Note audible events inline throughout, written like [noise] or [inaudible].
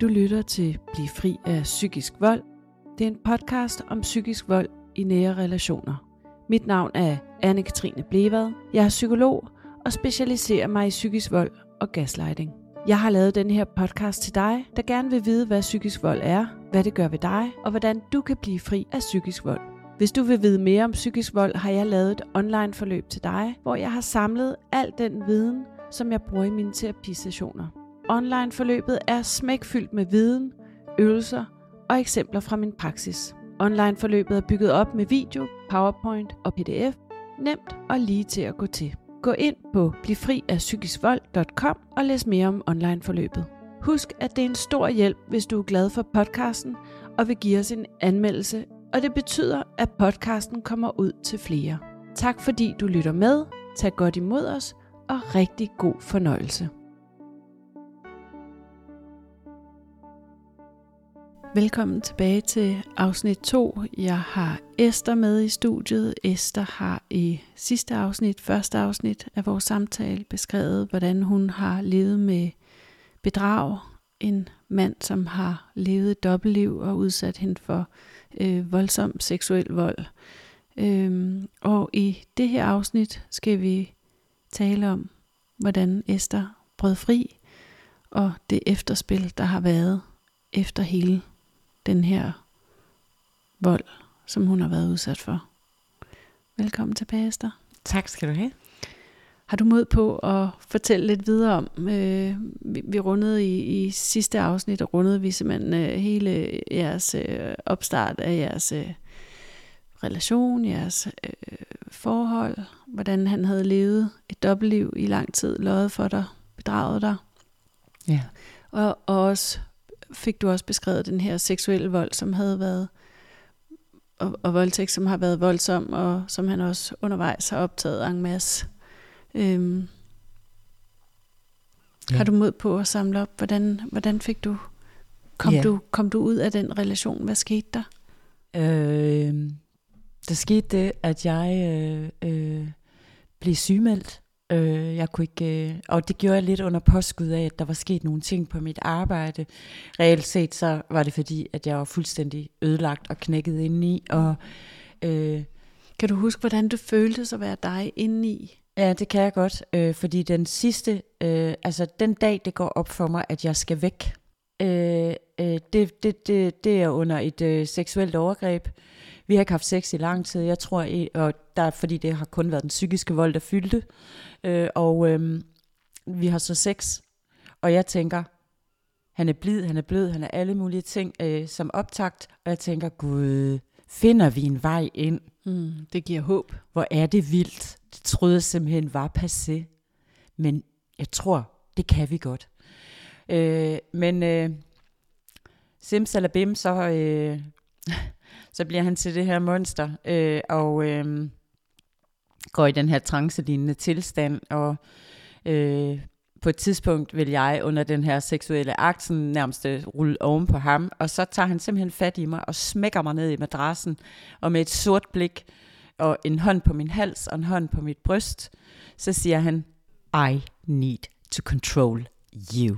Du lytter til Bliv fri af psykisk vold. Det er en podcast om psykisk vold i nære relationer. Mit navn er Anne-Katrine Blevad. Jeg er psykolog og specialiserer mig i psykisk vold og gaslighting. Jeg har lavet den her podcast til dig, der gerne vil vide, hvad psykisk vold er, hvad det gør ved dig, og hvordan du kan blive fri af psykisk vold. Hvis du vil vide mere om psykisk vold, har jeg lavet et online forløb til dig, hvor jeg har samlet al den viden, som jeg bruger i mine terapisessioner. Online forløbet er smækfyldt med viden, øvelser og eksempler fra min praksis. Online forløbet er bygget op med video, PowerPoint og PDF, nemt og lige til at gå til. Gå ind på blivfriafpsykiskvold.com og læs mere om online forløbet. Husk, at det er en stor hjælp, hvis du er glad for podcasten og vil give os en anmeldelse, og det betyder, at podcasten kommer ud til flere. Tak fordi du lytter med, tag godt imod os og rigtig god fornøjelse. Velkommen tilbage til afsnit 2. Jeg har Esther med i studiet. Esther har i sidste afsnit, første afsnit af vores samtale, beskrevet, hvordan hun har levet med bedrag. En mand, som har levet et dobbeltliv og udsat hende for øh, voldsom seksuel vold. Øhm, og i det her afsnit skal vi tale om, hvordan Esther brød fri, og det efterspil, der har været efter hele den her vold, som hun har været udsat for. Velkommen tilbage, Esther. Tak skal du have. Har du mod på at fortælle lidt videre om, øh, vi, vi rundede i, i sidste afsnit, og rundede vi simpelthen øh, hele jeres øh, opstart af jeres øh, relation, jeres øh, forhold, hvordan han havde levet et dobbeltliv i lang tid, løjet for dig, bedraget dig. Ja. Og, og også fik du også beskrevet den her seksuelle vold, som havde været, og, og voldtægt, som har været voldsom, og som han også undervejs har optaget en masse. Øhm, ja. Har du mod på at samle op? Hvordan, hvordan fik du, kom, ja. du, kom du ud af den relation? Hvad skete der? Øh, der skete det, at jeg øh, øh, blev sygemeldt Øh, jeg kunne ikke, øh, og det gjorde jeg lidt under påskud af, at der var sket nogle ting på mit arbejde. Reelt set så var det fordi, at jeg var fuldstændig ødelagt og knækket indeni. Og, øh, kan du huske, hvordan det føltes at være dig indeni? Ja, det kan jeg godt, øh, fordi den sidste, øh, altså den dag, det går op for mig, at jeg skal væk, øh, øh, det, det, det, det er under et øh, seksuelt overgreb. Vi har ikke haft sex i lang tid, jeg tror, og der, fordi det har kun været den psykiske vold, der fyldte. Øh, og øh, vi har så sex, og jeg tænker, han er blid, han er blød, han er alle mulige ting øh, som optakt, og jeg tænker, gud, finder vi en vej ind? Mm, det giver håb. Hvor er det vildt. Det troede jeg simpelthen var passé. Men jeg tror, det kan vi godt. Øh, men øh, simsalabim, så, øh, så bliver han til det her monster, øh, og øh, går i den her trancelignende tilstand, og øh, på et tidspunkt vil jeg under den her seksuelle akt nærmest øh, rulle oven på ham, og så tager han simpelthen fat i mig og smækker mig ned i madrassen, og med et sort blik og en hånd på min hals og en hånd på mit bryst, så siger han, I need to control you.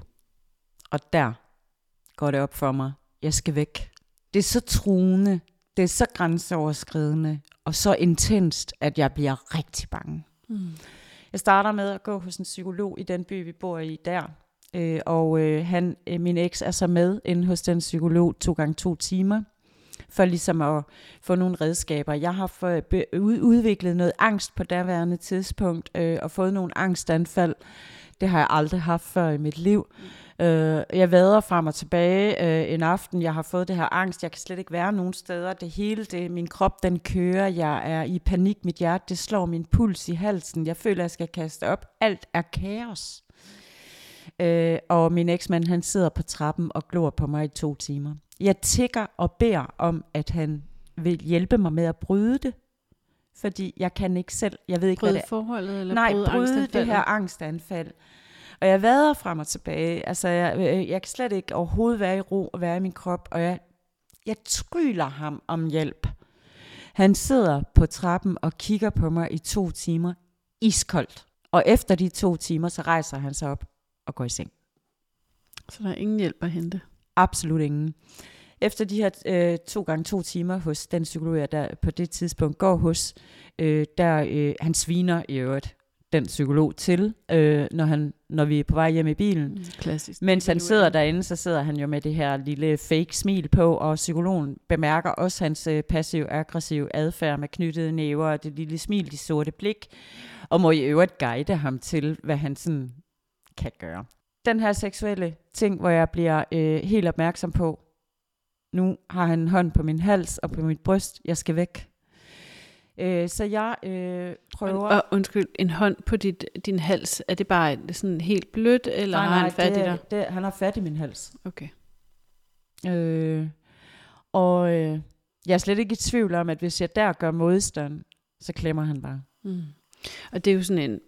Og der går det op for mig, jeg skal væk. Det er så truende, det er så grænseoverskridende, og så intenst, at jeg bliver rigtig bange. Mm. Jeg starter med at gå hos en psykolog i den by, vi bor i der. Øh, og øh, han, øh, min eks er så med inde hos den psykolog to gange to timer, for ligesom at få nogle redskaber. Jeg har for, be, udviklet noget angst på daværende tidspunkt, øh, og fået nogle angstanfald. Det har jeg aldrig haft før i mit liv. Mm. Øh, jeg vader frem og tilbage øh, en aften. Jeg har fået det her angst. Jeg kan slet ikke være nogen steder. Det hele, det, min krop, den kører. Jeg er i panik. Mit hjerte, det slår min puls i halsen. Jeg føler, jeg skal kaste op. Alt er kaos. Øh, og min eksmand, han sidder på trappen og glor på mig i to timer. Jeg tigger og beder om, at han vil hjælpe mig med at bryde det. Fordi jeg kan ikke selv, jeg ved ikke, bryde hvad det er. forholdet, eller Nej, bryde, bryde det her angstanfald. Og jeg vader frem og tilbage. Altså, jeg, øh, jeg kan slet ikke overhovedet være i ro og være i min krop. Og jeg, jeg tryller ham om hjælp. Han sidder på trappen og kigger på mig i to timer. Iskoldt. Og efter de to timer, så rejser han sig op og går i seng. Så der er ingen hjælp at hente? Absolut ingen. Efter de her øh, to gange to timer hos den psykolog, jeg der på det tidspunkt går hos, øh, der øh, han sviner i øvrigt den psykolog til, øh, når, han, når vi er på vej hjem i bilen. Mm, klassisk. Mens han sidder derinde, så sidder han jo med det her lille fake smil på, og psykologen bemærker også hans øh, passiv-aggressiv adfærd med knyttede næver og det lille smil, de sorte blik, og må i øvrigt guide ham til, hvad han sådan kan gøre. Den her seksuelle ting, hvor jeg bliver øh, helt opmærksom på, nu har han en hånd på min hals og på mit bryst, jeg skal væk. Øh, så jeg øh, prøver... Og undskyld, en hånd på dit, din hals, er det bare sådan helt blødt, eller nej, har han fat i det, dig? det, han har fat i min hals. Okay. Øh, og øh, jeg er slet ikke i tvivl om, at hvis jeg der gør modstand, så klemmer han bare. Mm. Og det er jo sådan en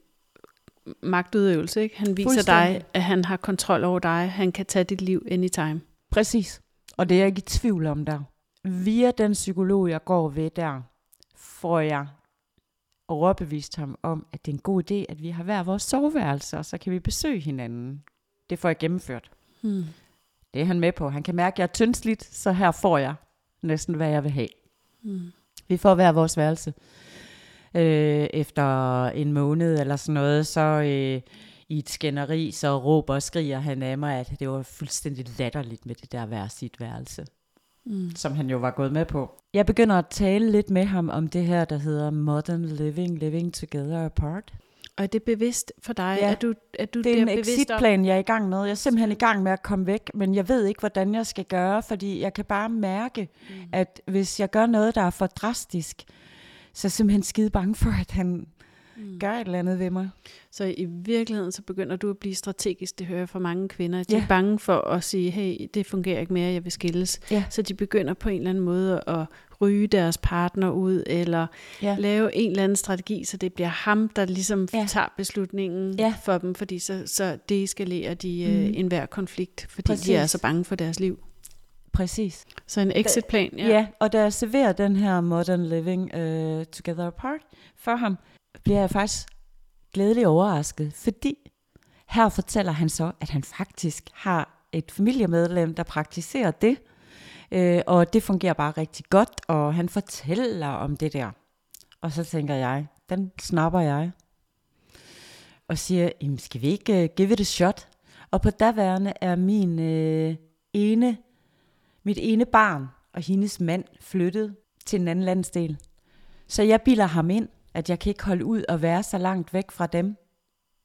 magtudøvelse, ikke? Han viser dig, at han har kontrol over dig. Han kan tage dit liv anytime. Præcis. Og det er jeg ikke i tvivl om der. Via den psykolog, jeg går ved der, får jeg overbevist ham om, at det er en god idé, at vi har hver vores soveværelse, og så kan vi besøge hinanden. Det får jeg gennemført. Mm. Det er han med på. Han kan mærke, at jeg er tyndsligt, så her får jeg næsten, hvad jeg vil have. Mm. Vi får hver vores værelse. Øh, efter en måned eller sådan noget, så øh, i et skænderi, så råber og skriger han af mig, at det var fuldstændig latterligt med det der hver sit værelse, Mm. som han jo var gået med på. Jeg begynder at tale lidt med ham om det her, der hedder Modern Living, Living Together Apart. Og er det bevidst for dig, Ja. at du, at du Det er en bevidst om? exitplan, jeg er i gang med. Jeg er simpelthen i gang med at komme væk, men jeg ved ikke, hvordan jeg skal gøre, fordi jeg kan bare mærke, Mm. at hvis jeg gør noget, der er for drastisk, så er jeg simpelthen skide bange for, at han Mm. gør et eller andet ved mig. Så i virkeligheden, så begynder du at blive strategisk. Det hører jeg fra mange kvinder. De Ja. er bange for at sige, hey, det fungerer ikke mere, jeg vil skilles. Ja. Så de begynder på en eller anden måde at ryge deres partner ud, eller Ja. lave en eller anden strategi, så det bliver ham, der ligesom Ja. tager beslutningen Ja. for dem, fordi så, så deeskalerer de mm. Mhm. enhver konflikt, fordi Præcis. de er så bange for deres liv. Præcis. Så en exitplan, ja. Ja. ja, og da jeg serverer den her Modern Living uh, Together Apart for ham, bliver jeg faktisk glædelig overrasket, fordi her fortæller han så, at han faktisk har et familiemedlem, der praktiserer det, øh, og det fungerer bare rigtig godt, og han fortæller om det der. Og så tænker jeg, den snapper jeg, og siger, Jamen, skal vi ikke uh, give det a shot? Og på daværende er min øh, ene, mit ene barn og hendes mand flyttet til en anden landsdel. Så jeg bilder ham ind, at jeg kan ikke holde ud og være så langt væk fra dem,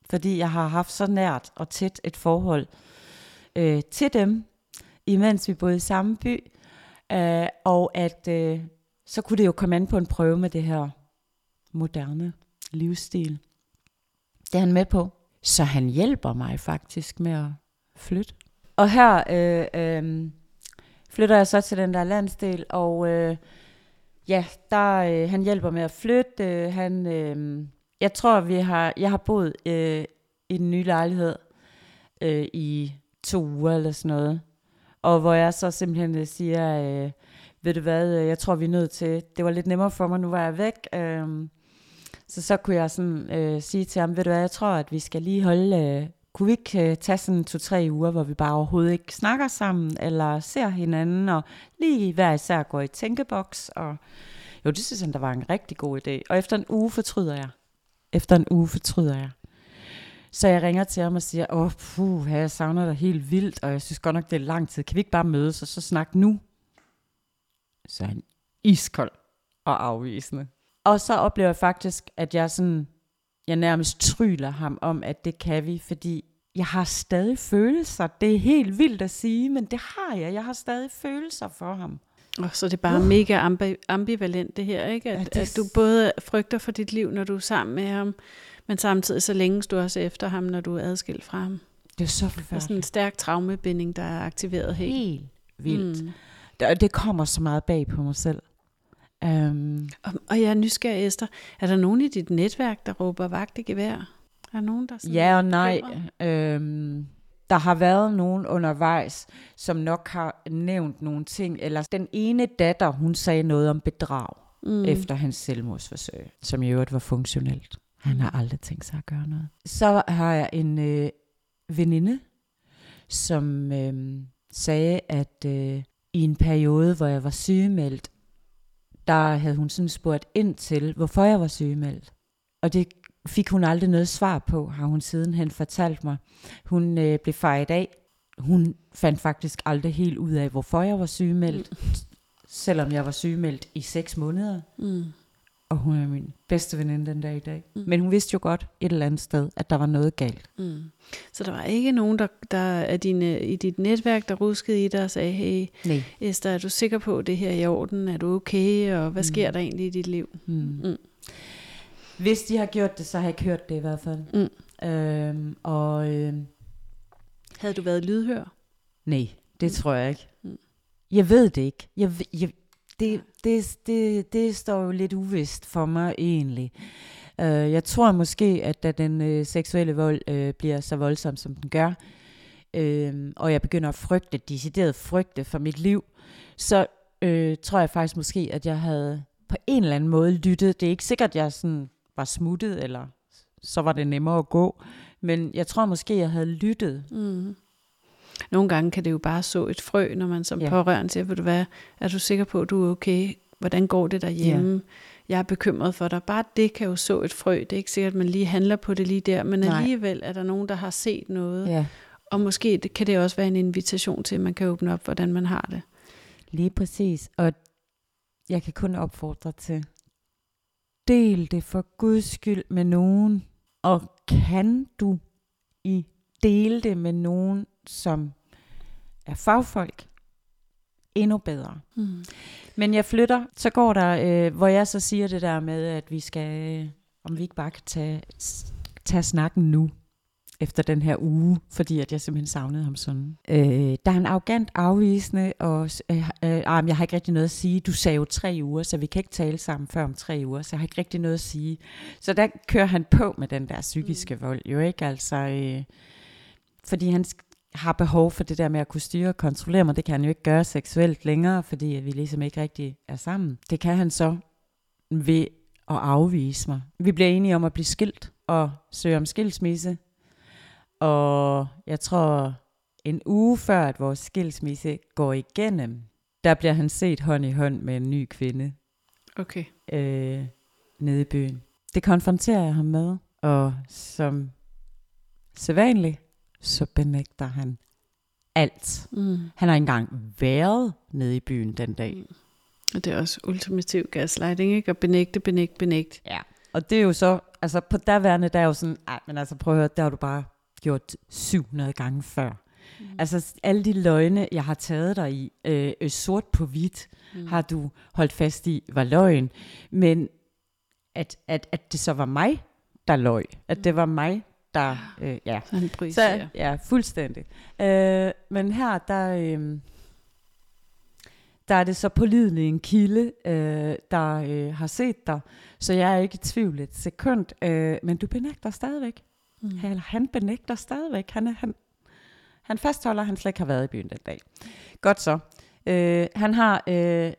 fordi jeg har haft så nært og tæt et forhold øh, til dem, imens vi boede i samme by, øh, og at øh, så kunne det jo komme an på en prøve med det her moderne livsstil. Det er han med på. Så han hjælper mig faktisk med at flytte. Og her øh, øh, flytter jeg så til den der landsdel, og øh, ja, der øh, han hjælper med at flytte. Øh, han, øh, jeg tror, vi har, jeg har boet øh, i den nye lejlighed øh, i to uger eller sådan noget. Og hvor jeg så simpelthen øh, siger, øh, ved du hvad, øh, jeg tror, vi er nødt til, det var lidt nemmere for mig, nu var jeg væk. Øh, så så kunne jeg sådan øh, sige til ham, ved du hvad, jeg tror, at vi skal lige holde, øh, kunne vi ikke øh, tage sådan to-tre uger, hvor vi bare overhovedet ikke snakker sammen, eller ser hinanden, og lige hver især går i tænkeboks, og jo, det synes han, der var en rigtig god idé. Og efter en uge fortryder jeg. Efter en uge fortryder jeg. Så jeg ringer til ham og siger, åh, puh, jeg savner dig helt vildt, og jeg synes godt nok, det er lang tid. Kan vi ikke bare mødes og så snakke nu? Så er han iskold og afvisende. Og så oplever jeg faktisk, at jeg sådan, jeg nærmest tryller ham om, at det kan vi, fordi jeg har stadig følelser. Det er helt vildt at sige, men det har jeg. Jeg har stadig følelser for ham. Og så er det bare uh. mega ambi- ambivalent det her, ikke? At, Ja, det er at du både frygter for dit liv, når du er sammen med ham, men samtidig så længes du også efter ham, når du er adskilt fra ham. Det er så er sådan en forfærdeligt. stærk traumebinding, der er aktiveret helt. Helt vildt. Mm. Mm. Det, det kommer så meget bag på mig selv. Um, Og, og jeg er nysgerrig, Esther. Er der nogen i dit netværk, der råber vagt i gevær? Er der nogen, der sådan ja og nej. Øhm, der har været nogen undervejs, som nok har nævnt nogle ting. Eller den ene datter, hun sagde noget om bedrag mm. efter hans selvmordsforsøg, som i øvrigt var funktionelt. Han har aldrig tænkt sig at gøre noget. Så har jeg en øh, veninde, som øh, sagde, at øh, i en periode, hvor jeg var sygemeldt, der havde hun sådan spurgt ind til, hvorfor jeg var sygemeldt. Og det fik hun aldrig noget svar på, har hun sidenhen fortalt mig. Hun øh, blev fejret af. Hun fandt faktisk aldrig helt ud af, hvorfor jeg var sygemeldt, mm. selvom jeg var sygemeldt i seks måneder. Mm. Og hun er min bedste veninde den dag i dag. Mm. Men hun vidste jo godt et eller andet sted, at der var noget galt. Mm. Så der var ikke nogen, der, der er dine, i dit netværk, der ruskede i dig og sagde, hey Nej. Esther, er du sikker på, at det her er i orden? Er du okay? Og hvad mm. sker der egentlig i dit liv? Mm. Mm. Hvis de har gjort det, så har jeg ikke hørt det i hvert fald. Mm. Øhm, og øh, Havde du været lydhør? nej, det tror jeg ikke. Mm. Jeg ved det ikke. Jeg, jeg, det, det, det, det står jo lidt uvist for mig egentlig. Øh, jeg tror måske, at da den øh, seksuelle vold øh, bliver så voldsom, som den gør, øh, og jeg begynder at frygte, decideret frygte for mit liv, så øh, tror jeg faktisk måske, at jeg havde på en eller anden måde lyttet. Det er ikke sikkert, at jeg sådan var smuttet, eller så var det nemmere at gå. Men jeg tror måske, jeg havde lyttet. Mm. Nogle gange kan det jo bare så et frø, når man som Ja. pårørende siger, vil du hvad, er du sikker på, at du er okay? Hvordan går det derhjemme? Ja. Jeg er bekymret for dig. Bare det kan jo så et frø. Det er ikke sikkert, at man lige handler på det lige der, men Nej. alligevel er der nogen, der har set noget. Ja, Og måske kan det også være en invitation til, at man kan åbne op, hvordan man har det. lige præcis. Og jeg kan kun opfordre til, del det for guds skyld med nogen. Og kan du i dele det med nogen, som er fagfolk, endnu bedre. Mm. Men jeg flytter, så går der, øh, hvor jeg så siger det der med, at vi skal, øh, om vi ikke bare kan tage, tage snakken nu, efter den her uge, fordi at jeg simpelthen savnede ham sådan. Øh, der er en arrogant afvisende, og øh, øh, jeg har ikke rigtig noget at sige. Du sagde jo tre uger, så vi kan ikke tale sammen før om tre uger, så jeg har ikke rigtig noget at sige. Så der kører han på med den der psykiske mm. vold, jo ikke? Altså, øh, fordi han har behov for det der med at kunne styre og kontrollere mig. Det kan han jo ikke gøre seksuelt længere, fordi vi ligesom ikke rigtig er sammen. Det kan han så ved at afvise mig. Vi bliver enige om at blive skilt og søge om skilsmisse. Og jeg tror, en uge før, at vores skilsmisse går igennem, der bliver han set hånd i hånd med en ny kvinde Okay. øh, nede i byen. Det konfronterer jeg ham med, og som sædvanligt, så benægter han alt. Mm. Han har ikke engang været nede i byen den dag. Og det er også ultimativ gaslighting, ikke? At benægte, benægte, benægte. Ja. Og det er jo så, altså på daværende, der er jo sådan, ej, men altså prøv at høre, der har du bare gjort 700 gange før. Mm. Altså alle de løgne, jeg har taget dig i, øh, øh, sort på hvidt, mm. har du holdt fast i, var løgn. Men at, at, at det så var mig, der løg. At det var mig, der, øh, ja. Så han projicerer. Så, ja, fuldstændig. Øh, men her, der, øh, der er det så pålidelig en kilde, øh, der øh, har set dig, så jeg er ikke i tvivl et sekund. Øh, men du benægter stadigvæk. Mm. Eller han benægter stadigvæk. Han, er, han, han fastholder, at han slet ikke har været i byen den dag. Godt så. Øh, han har øh,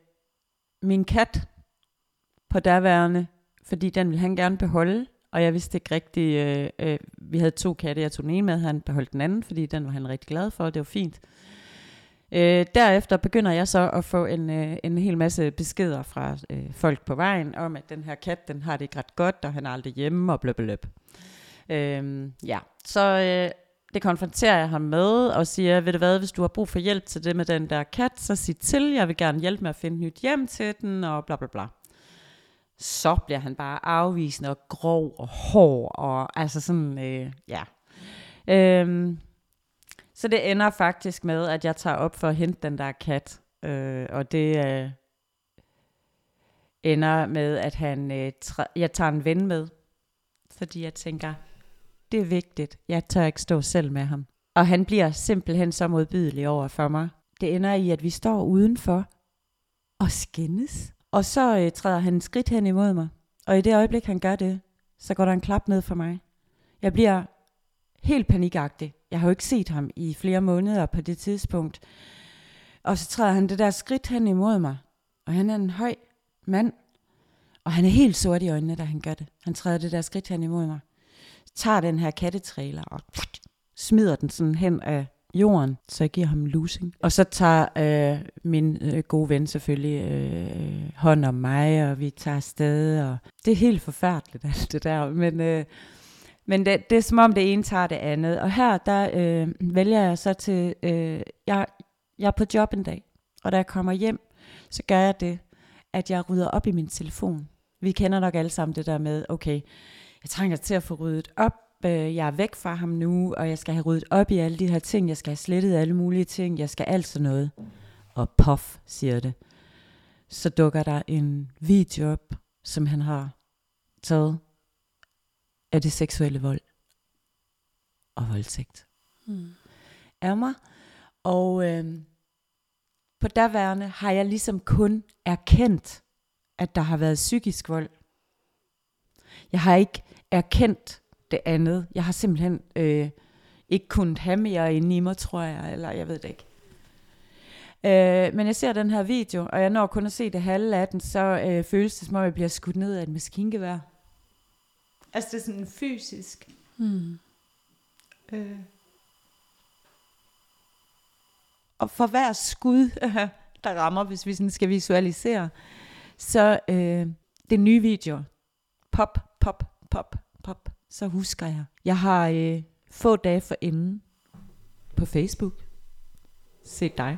min kat på derværende, fordi den vil han gerne beholde, og jeg vidste ikke rigtigt, øh, øh, vi havde to katte, jeg tog den ene med, han beholdt den anden, fordi den var han rigtig glad for, og det var fint. Øh, derefter begynder jeg så at få en, øh, en hel masse beskeder fra øh, folk på vejen, om at den her kat, den har det ikke ret godt, og han er aldrig hjemme, og bløb, Øh, ja, så øh, det konfronterer jeg ham med, og siger, ved du hvad, hvis du har brug for hjælp til det med den der kat, så sig til, jeg vil gerne hjælpe med at finde nyt hjem til den, og bla bla bla så bliver han bare afvisende og grov og hård, og altså sådan, øh, ja. Øhm, så det ender faktisk med, at jeg tager op for at hente den der kat, øh, og det øh, ender med, at han, øh, tra- jeg tager en ven med, fordi jeg tænker, det er vigtigt, jeg tør ikke stå selv med ham. Og han bliver simpelthen så modbydelig over for mig. Det ender i, at vi står udenfor og skændes. Og så øh, træder han et skridt hen imod mig. Og i det øjeblik, han gør det, så går der en klap ned for mig. Jeg bliver helt panikagtig. Jeg har jo ikke set ham i flere måneder på det tidspunkt. Og så træder han det der skridt hen imod mig. Og han er en høj mand. Og han er helt sort i øjnene, da han gør det. Han træder det der skridt hen imod mig. Tager den her kattetrailer og smider den sådan hen af jorden, så jeg giver ham losing. Og så tager øh, min øh, gode ven selvfølgelig øh, hånd om mig, og vi tager afsted, og det er helt forfærdeligt [laughs] alt det der, men... Øh, men det, det er som om det ene tager det andet. Og her, der øh, vælger jeg så til, øh, jeg, jeg er på job en dag, og da jeg kommer hjem, så gør jeg det, at jeg rydder op i min telefon. Vi kender nok alle sammen det der med, okay, jeg trænger til at få ryddet op, øh, jeg er væk fra ham nu, og jeg skal have ryddet op i alle de her ting, jeg skal have slettet alle mulige ting, jeg skal alt sådan noget. Og pof, siger det. Så dukker der en video op, som han har taget af det seksuelle vold og voldtægt Mm. af mig. Og øh, på daværende har jeg ligesom kun erkendt, at der har været psykisk vold. Jeg har ikke erkendt det andet. Jeg har simpelthen øh, ikke kunnet have mere inde i mig, tror jeg, eller jeg ved det ikke. Øh, men jeg ser den her video, og jeg når kun at se det halve af den, så øh, føles det som om, jeg bliver skudt ned af et maskingevær. Altså det er sådan fysisk. Mm. Øh. Og for hver skud, [laughs] der rammer, hvis vi sådan skal visualisere, så øh, det nye video, pop, pop, pop, pop, så husker jeg. Jeg har øh, få dage for inden på Facebook set dig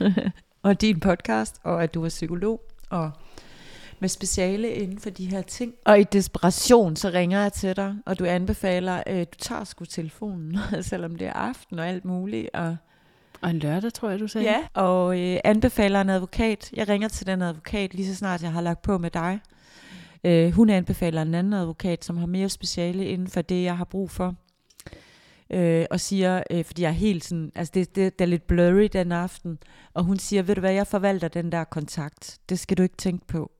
[laughs] og din podcast, og at du er psykolog, og med speciale inden for de her ting. Og i desperation, så ringer jeg til dig, og du anbefaler, øh, du tager sgu telefonen, [laughs] selvom det er aften og alt muligt. Og, Og en lørdag, tror jeg, du sagde. ja, og øh, anbefaler en advokat. Jeg ringer til den advokat, lige så snart jeg har lagt på med dig. Øh, hun anbefaler en anden advokat, som har mere speciale inden for det, jeg har brug for. Øh, og siger, øh, fordi jeg er helt sådan, altså det, det, det er lidt blurry den aften, og hun siger, ved du hvad, jeg forvalter den der kontakt. Det skal du ikke tænke på.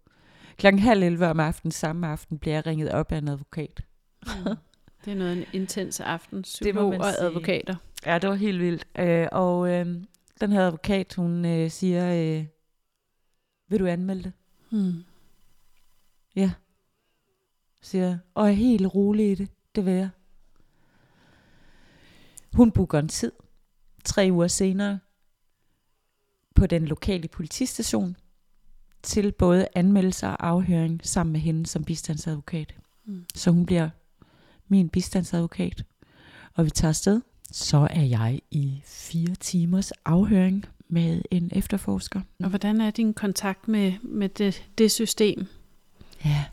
Klokken halv 11 om aftenen, samme aften, bliver jeg ringet op af en advokat. Mm. Det er noget en intens aften. Psykolog og advokater. Ja, det var helt vildt. Øh, og øh, den her advokat, hun øh, siger, øh, vil du anmelde det? Mm. Ja. Siger jeg, og er helt rolig i det. Det vil jeg. Hun booker en tid. Tre uger senere. På den lokale politistation. Til både anmeldelse og afhøring sammen med hende som bistandsadvokat. Mm. Så hun bliver min bistandsadvokat. Og vi tager afsted. Så er jeg i fire timers afhøring med en efterforsker. Og hvordan er din kontakt med, med det, det system? Ja.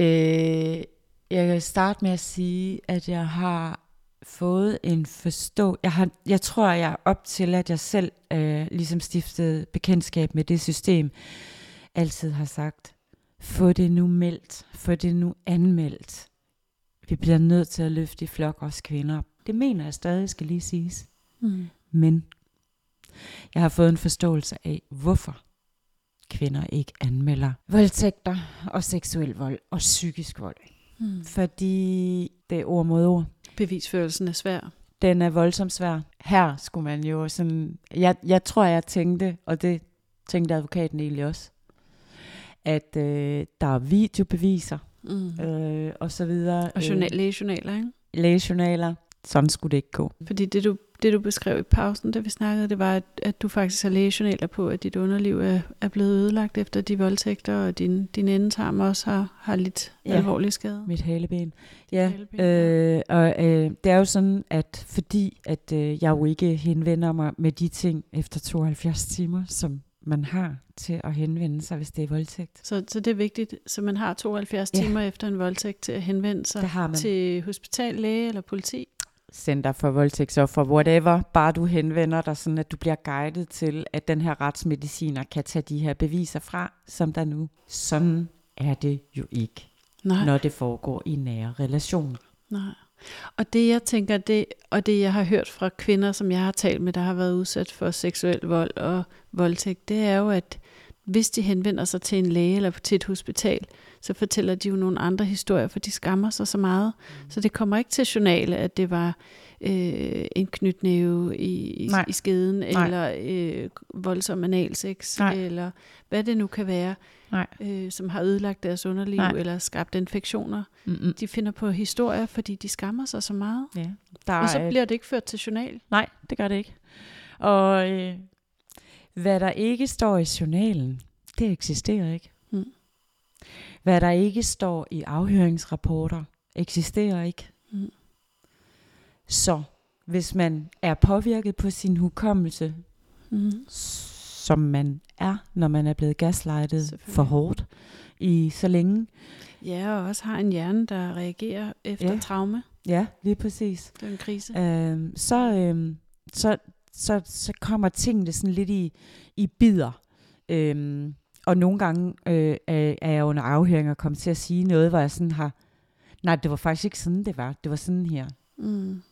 Øh, jeg kan starte med at sige, at jeg har fået en forstå... Jeg, har, jeg tror, jeg er op til, at jeg selv øh, ligesom stiftede bekendtskab med det system, altid har sagt, få det nu meldt, få det nu anmeldt. Vi bliver nødt til at løfte i flok os kvinder. Det mener jeg stadig skal lige siges. Mm. Men jeg har fået en forståelse af, hvorfor kvinder ikke anmelder voldtægter og seksuel vold og psykisk vold. Mm. Fordi det er ord mod ord. Bevisførelsen er svær. Den er voldsomt svær. Her skulle man jo sådan... Jeg, jeg tror, jeg tænkte, og det tænkte advokaten egentlig også, at øh, der er videobeviser Mm. øh, og så videre. Og journal, lægejournaler, ikke? Øh, lægejournaler. Sådan skulle det ikke gå. Fordi det du, det, du beskrev i pausen, da vi snakkede, det var, at, at du faktisk har lægejournaler på, at dit underliv er, er blevet ødelagt efter de voldtægter, og din, din endetarm også har, har lidt Ja. alvorlige skader. Mit haleben. Ja, haleben, øh, og øh, det er jo sådan, at fordi at øh, jeg jo ikke henvender mig med de ting efter 72 timer, som man har til at henvende sig, hvis det er voldtægt. Så, så det er vigtigt, så man har 72 Ja. timer efter en voldtægt til at henvende sig til hospital, læge eller politi. Center for voldtægtsoffer, whatever, bare du henvender dig, sådan at du bliver guidet til, at den her retsmediciner kan tage de her beviser fra, som der nu. Sådan er det jo ikke, Nej. når det foregår i nære relationer. Nej. Og det jeg tænker, det, og det jeg har hørt fra kvinder, som jeg har talt med, der har været udsat for seksuel vold og voldtægt, det er jo, at hvis de henvender sig til en læge eller til et hospital, så fortæller de jo nogle andre historier, for de skammer sig så meget. Mm. Så det kommer ikke til journale, at det var øh, en knytnæve i, i, Nej. i skeden, Nej. eller øh, voldsom analsex, Nej. eller hvad det nu kan være, Nej. øh, som har ødelagt deres underliv, Nej. eller skabt infektioner. Mm-mm. De finder på historier, fordi de skammer sig så meget. Ja. Der Og så er- bliver det ikke ført til journal. Nej, det gør det ikke. Og øh, hvad der ikke står i journalen, det eksisterer ikke. Hvad der ikke står i afhøringsrapporter, eksisterer ikke. Mm. Så hvis man er påvirket på sin hukommelse, Mm. som man er, når man er blevet gaslightet for hårdt i så længe. Ja, og også har en hjerne, der reagerer efter Ja. traume. Ja, lige præcis. Det er en krise. Øhm, så, øhm, så, så, så kommer tingene sådan lidt i, i bidder. Øhm, og nogle gange øh, er er jeg under afhøring og kommet til at sige noget, hvor jeg sådan har, nej, det var faktisk ikke sådan, det var. Det var sådan her. Mm.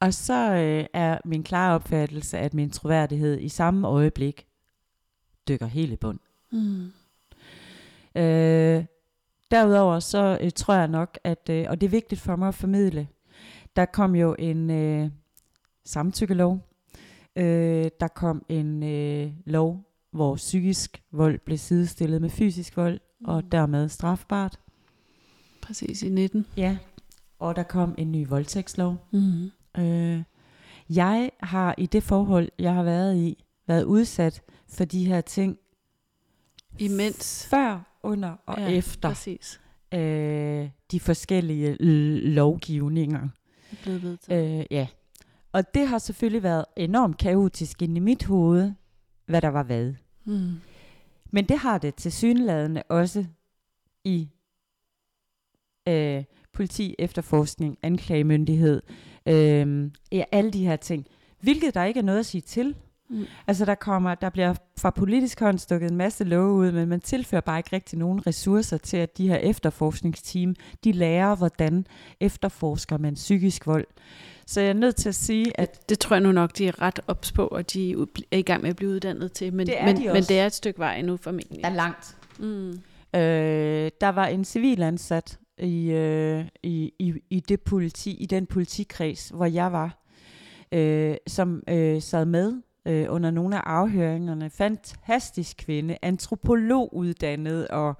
Og så øh, er min klare opfattelse, at min troværdighed i samme øjeblik dykker helt i bund. Mm. Øh, derudover så øh, tror jeg nok, at, øh, og det er vigtigt for mig at formidle, der kom jo en øh, samtykkelov, øh, der kom en øh, lov, hvor psykisk vold blev sidestillet med fysisk vold, mm. og dermed strafbart. Præcis i 19. Ja. Og der kom en ny voldtægtslov. Mm. Øh, jeg har i det forhold, jeg har været i, været udsat for de her ting Imens. før, under og Ja, efter Præcis. øh, de forskellige lovgivninger. Det vedtaget. Øh, ja. Og det har selvfølgelig været enormt kaotisk inde i mit hoved, hvad der var hvad. Mm. Men det har det til synlædende også i øh, politi, efterforskning, anklagemyndighed, øh, ja, alle de her ting. Hvilket der ikke er noget at sige til. Mm. Altså der kommer, der bliver fra politisk hånd stukket en masse love ud, men man tilfører bare ikke rigtig nogen ressourcer til, at de her efterforskningsteam, de lærer, hvordan efterforsker man psykisk vold. Så jeg er nødt til at sige, at Det tror jeg nu nok, de er ret ops på, og de er i gang med at blive uddannet til. Men Det er men, de men også. det er et stykke vej endnu formentlig. er langt. Mm. Øh, der var en civilansat i, øh, i, i, i, det politi, i den politikreds, hvor jeg var, øh, som øh, sad med øh, under nogle af afhøringerne. Fantastisk kvinde, antropolog uddannet og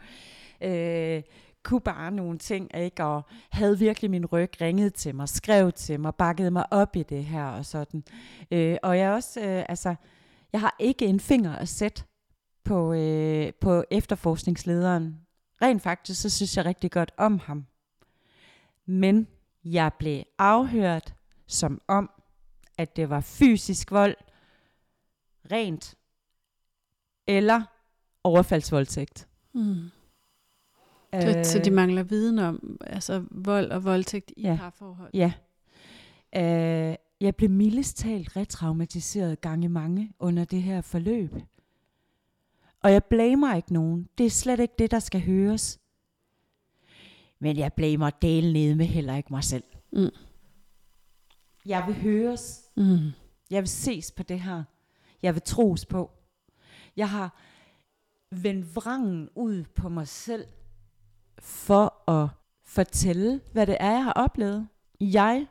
øh, kunne bare nogle ting, ikke? og havde virkelig min ryg, ringet til mig, skrev til mig, bakkede mig op i det her og sådan. Øh, og jeg også, øh, altså, jeg har ikke en finger at sætte på, øh, på efterforskningslederen. Rent faktisk, så synes jeg rigtig godt om ham. Men jeg blev afhørt som om, at det var fysisk vold, rent, eller overfaldsvoldtægt. Mm. Så, så de mangler viden om altså vold og voldtægt i Ja. parforhold. Ja. Øh, jeg blev mildest talt retraumatiseret gange mange under det her forløb. Og jeg blamer ikke nogen. Det er slet ikke det, der skal høres. Men jeg blamer delen nede med heller ikke mig selv. Mm. Jeg vil høres. Mm. Jeg vil ses på det her. Jeg vil tros på. Jeg har vendt vrangen ud på mig selv for at fortælle, hvad det er, jeg har oplevet. Jeg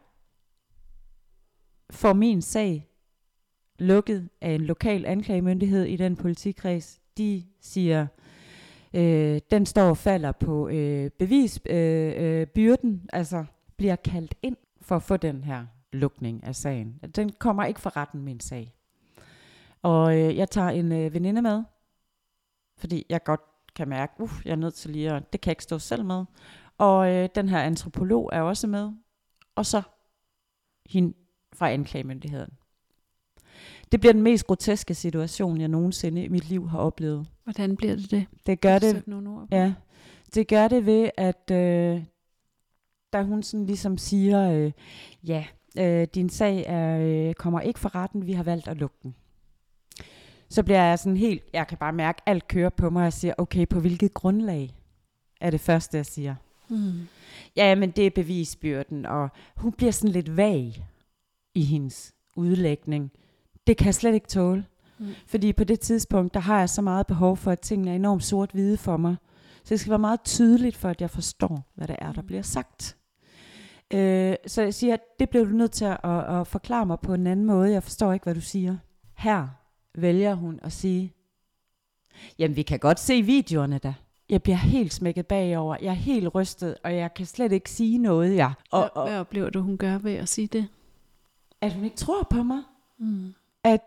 får min sag lukket af en lokal anklagemyndighed i den politikreds. De siger, øh, den står og falder på øh, bevisbyrden, øh, øh, byrden, altså bliver kaldt ind for at få den her lukning af sagen. Den kommer ikke for retten, min sag. Og øh, jeg tager en øh, veninde med, fordi jeg godt kan mærke, uh, jeg er nødt til lige at, det kan jeg ikke stå selv med. Og øh, den her antropolog er også med. Og så hende fra anklagemyndigheden. Det bliver den mest groteske situation, jeg nogensinde i mit liv har oplevet. Hvordan bliver det det? Det gør det, nogle ord på. ja, det gør det ved, at øh, da hun sådan ligesom siger, øh, ja, øh, din sag er, øh, kommer ikke for retten, vi har valgt at lukke den. Så bliver jeg sådan helt, jeg kan bare mærke, alt kører på mig, og jeg siger, okay, på hvilket grundlag er det første, jeg siger. Mm. Ja, men det er bevisbyrden, og hun bliver sådan lidt vag i hendes udlægning. Det kan jeg slet ikke tåle. Mm. Fordi på det tidspunkt, der har jeg så meget behov for, at tingene er enormt sort-hvide for mig. Så det skal være meget tydeligt for, at jeg forstår, hvad det er, der bliver sagt. Øh, så jeg siger, det bliver du nødt til at, at, at forklare mig på en anden måde. Jeg forstår ikke, hvad du siger. Her vælger hun at sige, jamen vi kan godt se videoerne da. Jeg bliver helt smækket bagover. Jeg er helt rystet, og jeg kan slet ikke sige noget. Ja. Og, Hvad, og, hvad oplever du, hun gør ved at sige det? at hun ikke tror på mig. Mm. At,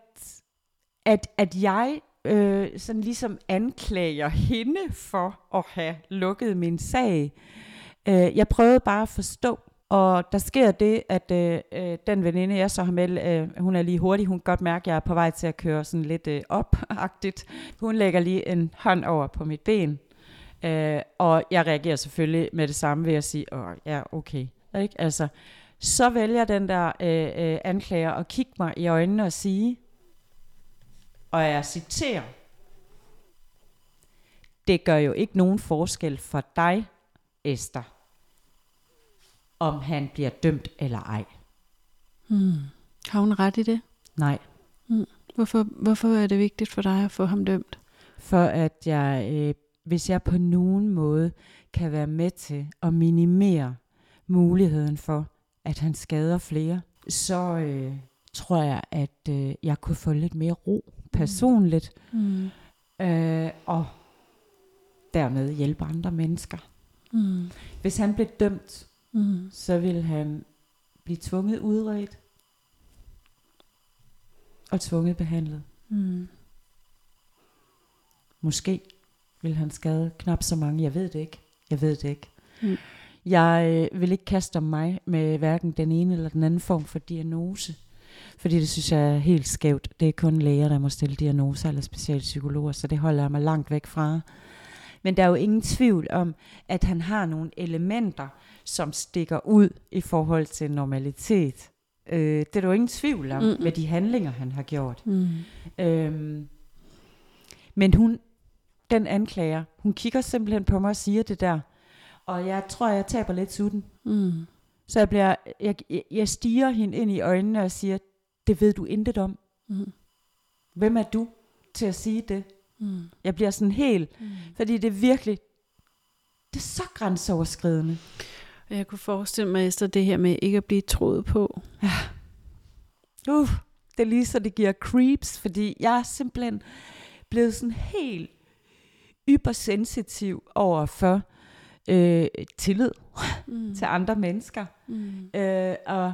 at, at jeg øh, sådan ligesom anklager hende for at have lukket min sag. Øh, jeg prøvede bare at forstå, og der sker det, at øh, øh, den veninde, jeg så har med, øh, hun er lige hurtig, hun kan godt mærke, at jeg er på vej til at køre sådan lidt øh, op-agtigt. Hun lægger lige en hånd over på mit ben, øh, og jeg reagerer selvfølgelig med det samme ved at sige, åh ja, okay. Ikke? Altså, så vælger den der øh, øh, anklager at kigge mig i øjnene og sige, og jeg citerer, det gør jo ikke nogen forskel for dig, Esther, om han bliver dømt eller ej. Mm. Har hun ret i det? Nej, Hvorfor, hvorfor er det vigtigt for dig at få ham dømt? for at jeg, øh, hvis jeg på nogen måde kan være med til at minimere muligheden for, at han skader flere, så øh, tror jeg, at øh, jeg kunne få lidt mere ro personligt, Mm. øh, og dermed hjælpe andre mennesker. Mm. Hvis han blev dømt, Mm. så vil han blive tvunget udredt og tvunget behandlet. Mm. Måske vil han skade knap så mange. Jeg ved det ikke. Jeg ved det ikke. Mm. Jeg øh, vil ikke kaste om mig med hverken den ene eller den anden form for diagnose. Fordi det synes jeg er helt skævt. Det er kun læger, der må stille diagnoser eller specialpsykologer, så det holder jeg mig langt væk fra. Men der er jo ingen tvivl om, at han har nogle elementer, som stikker ud i forhold til normalitet. Øh, det er der jo ingen tvivl om Mm-mm. med de handlinger, han har gjort. Mm. Øhm, men hun, den anklager, hun kigger simpelthen på mig og siger det der. Og jeg tror, jeg taber lidt sutten. Mm. Så jeg, bliver, jeg, jeg stiger hende ind i øjnene og siger, det ved du intet om. Mm. Hvem er du til at sige det? Mm. Jeg bliver sådan helt, Mm. fordi det er virkelig, det er så grænseoverskridende. Jeg kunne forestille mig, Esther, det her med ikke at blive troet på. Uh, det er lige så det giver creeps, fordi jeg er simpelthen blevet sådan helt hypersensitiv over for øh, tillid Mm. til andre mennesker. Mm. Øh, og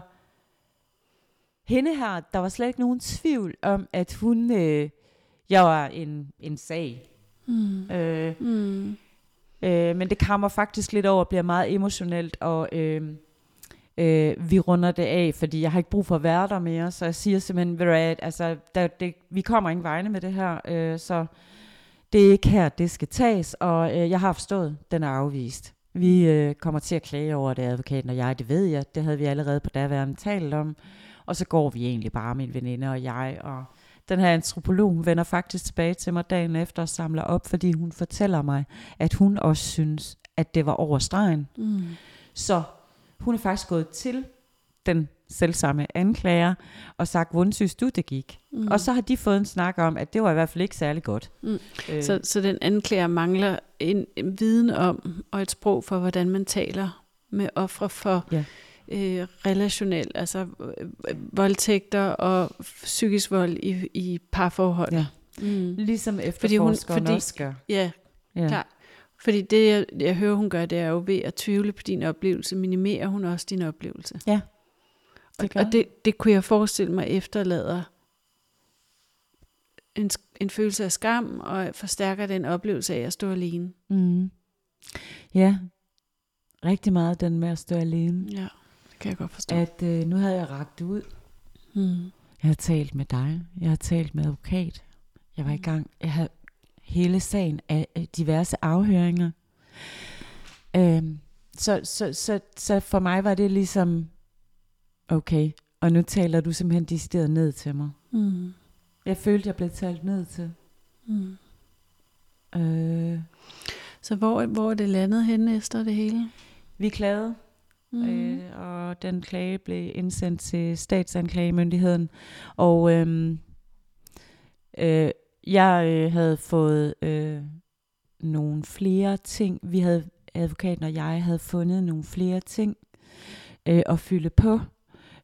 hende her, der var slet ikke nogen tvivl om, at hun, øh, jeg var en, en sag. Mm. Øh, Mm. øh, men det kammer faktisk lidt over og bliver meget emotionelt, og øh, øh, vi runder det af, fordi jeg har ikke brug for at være der mere, så jeg siger simpelthen, ved du altså, der, det, vi kommer ingen vegne med det her, øh, så det er ikke her, det skal tages, og øh, jeg har forstået, den er afvist. Vi øh, kommer til at klage over det, advokaten og jeg, det ved jeg, det havde vi allerede på daværende talt om, og så går vi egentlig bare, min veninde og jeg, og den her antropolog vender faktisk tilbage til mig dagen efter og samler op, fordi hun fortæller mig, at hun også synes, at det var over stregen. Mm. Så hun er faktisk gået til den selvsamme anklager og sagt, hvordan synes du, det gik? Mm. Og så har de fået en snak om, at det var i hvert fald ikke særlig godt. Mm. Øh, Så, så den anklager mangler en, en viden om og et sprog for, hvordan man taler med ofre for Ja. Øh, relationel, altså øh, voldtægter og psykisk vold i, i parforhold. Ja. Mm. ligesom Fordi efterforskeren hun- fordi- også gør. ja Ja. Klart. Fordi det, jeg, jeg hører, hun gør, det er jo ved at tvivle på din oplevelse, minimerer hun også din oplevelse. Ja, og, det gør og det, det kunne jeg forestille mig efterlader en, en følelse af skam, og forstærker den oplevelse af at stå alene. Mm. Ja, rigtig meget den med at stå alene. Ja, det kan jeg godt forstå. At øh, nu havde jeg ragt ud. Mm. Jeg har talt med dig. Jeg har talt med advokat. Jeg var i gang. Jeg havde hele sagen af af diverse afhøringer. Øhm, så, så, så, så for mig var det ligesom, okay, og nu taler du simpelthen decideret ned til mig. Mm. Jeg følte, jeg blev talt ned til. Mm. Øh, Så hvor, hvor er det landet henne efter det hele? vi klagede, Mm. øh, og den klage blev indsendt til statsanklagemyndigheden. Og øhm, øh, jeg øh, havde fået øh, nogle flere ting. Vi havde, advokaten og jeg havde fundet nogle flere ting, øh, at fylde på.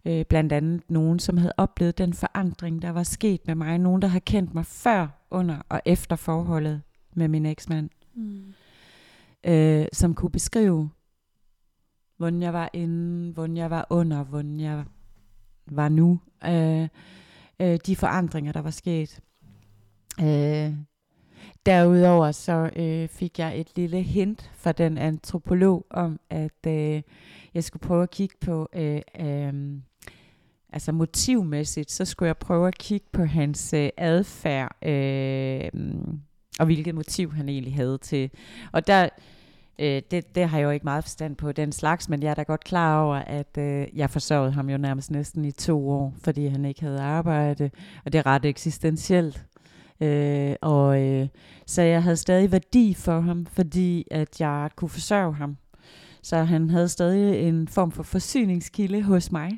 Øh, blandt andet nogen, som havde oplevet den forandring, der var sket med mig. Nogen, der har kendt mig før, under og efter forholdet med min eksmand. Mm. Øh, som kunne beskrive, hvordan jeg var inden, hvordan jeg var under, hvordan jeg var nu. Øh, øh, de forandringer, der var sket. Øh, derudover så øh, fik jeg et lille hint fra den antropolog om, at øh, jeg skulle prøve at kigge på, øh, øh, altså motivmæssigt, så skulle jeg prøve at kigge på hans øh, adfærd, øh, og hvilket motiv han egentlig havde til. Og der, øh, det, det har jeg jo ikke meget forstand på, den slags, men jeg er da godt klar over, at øh, jeg forsørgede ham jo nærmest næsten i to år, fordi han ikke havde arbejde, og det er ret eksistentielt. Øh, og øh, så jeg havde stadig værdi for ham, fordi at jeg kunne forsørge ham. Så han havde stadig en form for forsyningskilde hos mig.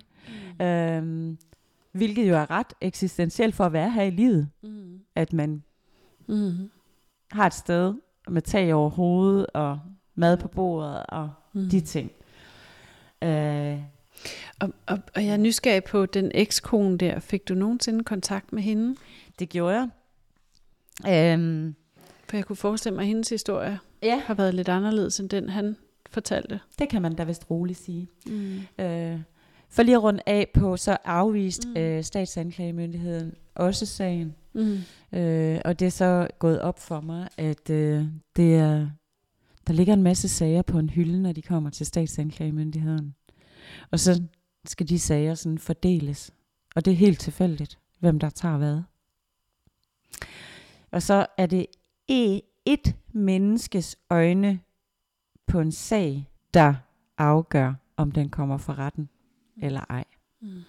Mm. Øhm, hvilket jo er ret eksistentielt for at være her i livet. Mm. At man mm. har et sted med tag over hovedet og mad på bordet og mm. de ting. Øh, og, og, og jeg er nysgerrig på den ekskone der. Fik du nogensinde kontakt med hende? Det gjorde jeg. Øhm, For jeg kunne forestille mig, at hendes historie ja. har været lidt anderledes end den, han fortalte. Det kan man da vist roligt sige. Mm. Øh, for lige at runde af på, så afvist mm. øh, statsanklagemyndigheden også sagen. Mm. Øh, og det er så gået op for mig, at øh, det er, der ligger en masse sager på en hylde, når de kommer til statsanklagemyndigheden. Og så skal de sager sådan fordeles. Og det er helt tilfældigt, hvem der tager hvad. Og så er det et menneskes øjne på en sag, der afgør, om den kommer for retten eller ej. Mm.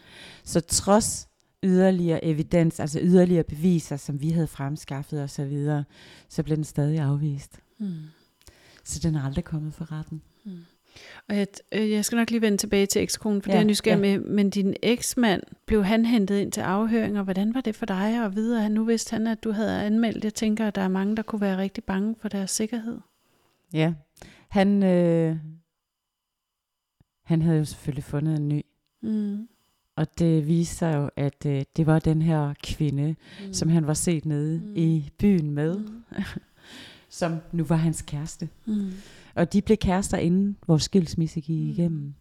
Så trods yderligere evidens, altså yderligere beviser, som vi havde fremskaffet og så videre, så blev den stadig afvist. Mm. Så den er aldrig kommet for retten. Mm. Og jeg, øh, jeg skal nok lige vende tilbage til ekskonen, for ja, det er nysgerrig ja. med, men din eksmand, blev han hentet ind til afhøring, og hvordan var det for dig at vide, at nu vidste han, at du havde anmeldt? Jeg tænker, at der er mange, der kunne være rigtig bange for deres sikkerhed. Ja, han, øh, han havde jo selvfølgelig fundet en ny. Mm. Og det viste sig jo, at øh, det var den her kvinde, mm. som han var set nede mm. i byen med, mm. [laughs] som nu var hans kæreste. Mm. Og de blev kærester, inden vores skilsmisse gik mm. igennem.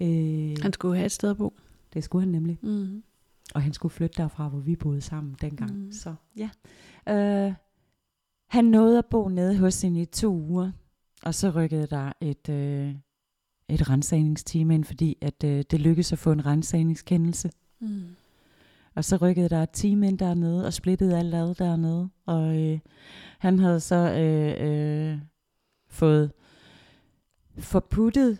Øh, han skulle have et sted at bo. Det skulle han nemlig. Mm. Og han skulle flytte derfra, hvor vi boede sammen dengang. Mm. Så ja. Øh, han nåede at bo nede hos hende i to uger. Og så rykkede der et, øh, et rensagningsteam ind, fordi at øh, det lykkedes at få en rensagningskendelse. Mm. Og så rykkede der et team ind dernede og splittede alt ad dernede. Og øh, han havde så øh, øh, fået forputtet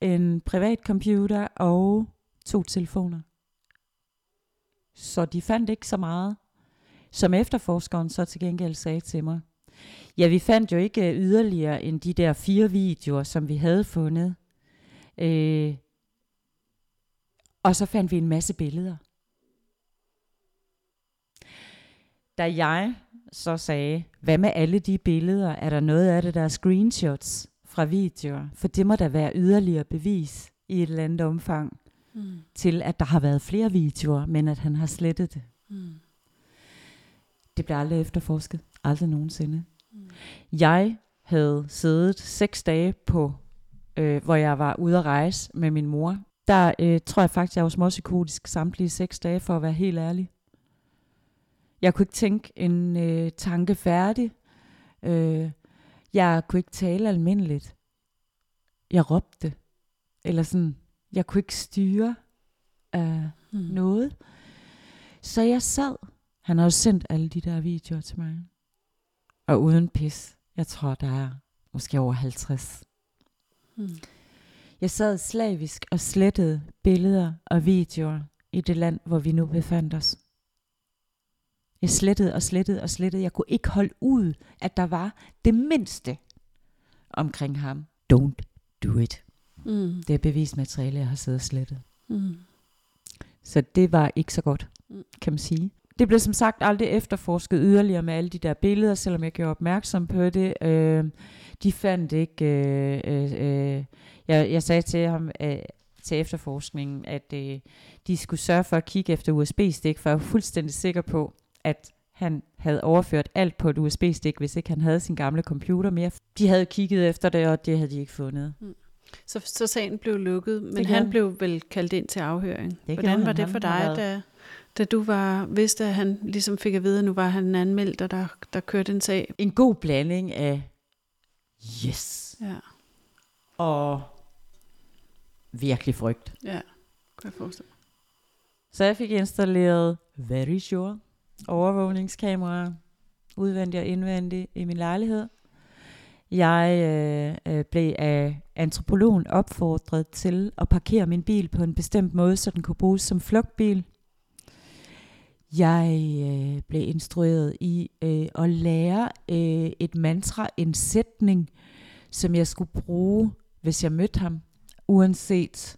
en privat computer og to telefoner. Så de fandt ikke så meget, som efterforskeren så til gengæld sagde til mig. Ja, vi fandt jo ikke øh, yderligere end de der fire videoer, som vi havde fundet. Øh, og så fandt vi en masse billeder. Da jeg så sagde, hvad med alle de billeder? Er der noget af det, der er screenshots fra videoer? For det må da være yderligere bevis i et eller andet omfang mm. til, at der har været flere videoer, men at han har slettet det. Mm. Det bliver aldrig efterforsket. Aldrig nogensinde. Mm. Jeg havde siddet seks dage på, øh, hvor jeg var ude at rejse med min mor. Der øh, tror jeg faktisk, jeg var småpsykotisk samtlige seks dage, for at være helt ærlig. Jeg kunne ikke tænke en øh, tanke færdig. Øh, jeg kunne ikke tale almindeligt. Jeg råbte. Eller sådan, jeg kunne ikke styre øh, hmm. noget. Så jeg sad. Han har jo sendt alle de der videoer til mig. Og uden pis. Jeg tror, der er måske over 50. Hmm. Jeg sad slavisk og slettede billeder og videoer i det land, hvor vi nu befandt os. Jeg slettede og slettede og slettede. Jeg kunne ikke holde ud, at der var det mindste omkring ham. Don't do it. Mm. Det er bevismateriale, jeg har siddet og slettet. Mm. Så det var ikke så godt, mm. kan man sige. Det blev som sagt aldrig efterforsket yderligere med alle de der billeder, selvom jeg gjorde opmærksom på det. Øh, de fandt ikke... Øh, øh, øh, jeg, jeg sagde til ham, øh, til efterforskningen, at øh, de skulle sørge for at kigge efter USB-stik, for jeg var fuldstændig sikker på, at han havde overført alt på et USB-stik, hvis ikke han havde sin gamle computer mere. De havde kigget efter det, og det havde de ikke fundet. Så, så sagen blev lukket, men han han. blev vel kaldt ind til afhøring. gjorde Hvordan var han. det Han for dig, da, da du var, vidste, at han ligesom fik at vide, at nu var han anmeldt, og der, der kørte en sag? En god blanding af yes Ja, og virkelig frygt. ja, kan jeg forestille mig. Så jeg fik installeret Very Sure overvågningskameraer, udvendig og indvendig, i min lejlighed. Jeg øh, øh, blev af antropologen opfordret til at parkere min bil på en bestemt måde, så den kunne bruges som flugtbil. Jeg øh, blev instrueret i øh, at lære øh, et mantra, en sætning, som jeg skulle bruge, hvis jeg mødte ham, uanset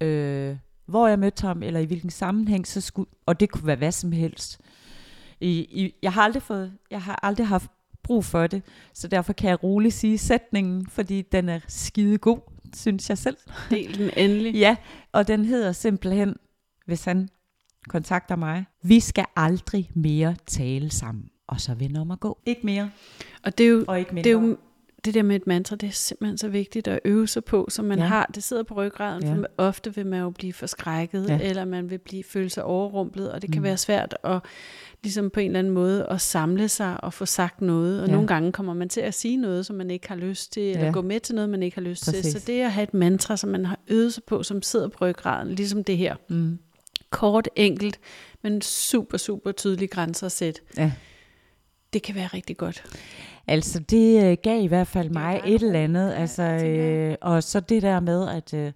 øh, hvor jeg mødte ham, eller i hvilken sammenhæng, så skulle, og det kunne være hvad som helst. I, i, jeg, har aldrig fået, jeg har aldrig haft brug for det, så derfor kan jeg roligt sige sætningen, fordi den er skide god, synes jeg selv. Del den endelig. Ja, og den hedder simpelthen, hvis han kontakter mig, vi skal aldrig mere tale sammen. Og så vender om at gå. Ikke mere, Og det er jo, og ikke mindre. det er jo det der med et mantra, det er simpelthen så vigtigt at øve sig på, så man Ja. har, det sidder på ryggraden, Ja. for ofte vil man jo blive forskrækket, Ja. eller man vil blive føle sig overrumplet, og det kan Mm. være svært at ligesom på en eller anden måde at samle sig og få sagt noget, og Ja. nogle gange kommer man til at sige noget, som man ikke har lyst til, eller ja. gå med til noget, man ikke har lyst Præcis. til. Så det at have et mantra, som man har øvet sig på, som sidder på ryggraden, ligesom det her, Mm. kort, enkelt, men super, super tydelige grænser at sætte, Ja. det kan være rigtig godt. Altså, det øh, gav i hvert fald mig et eller andet. Altså, øh, og så det der med, at øh,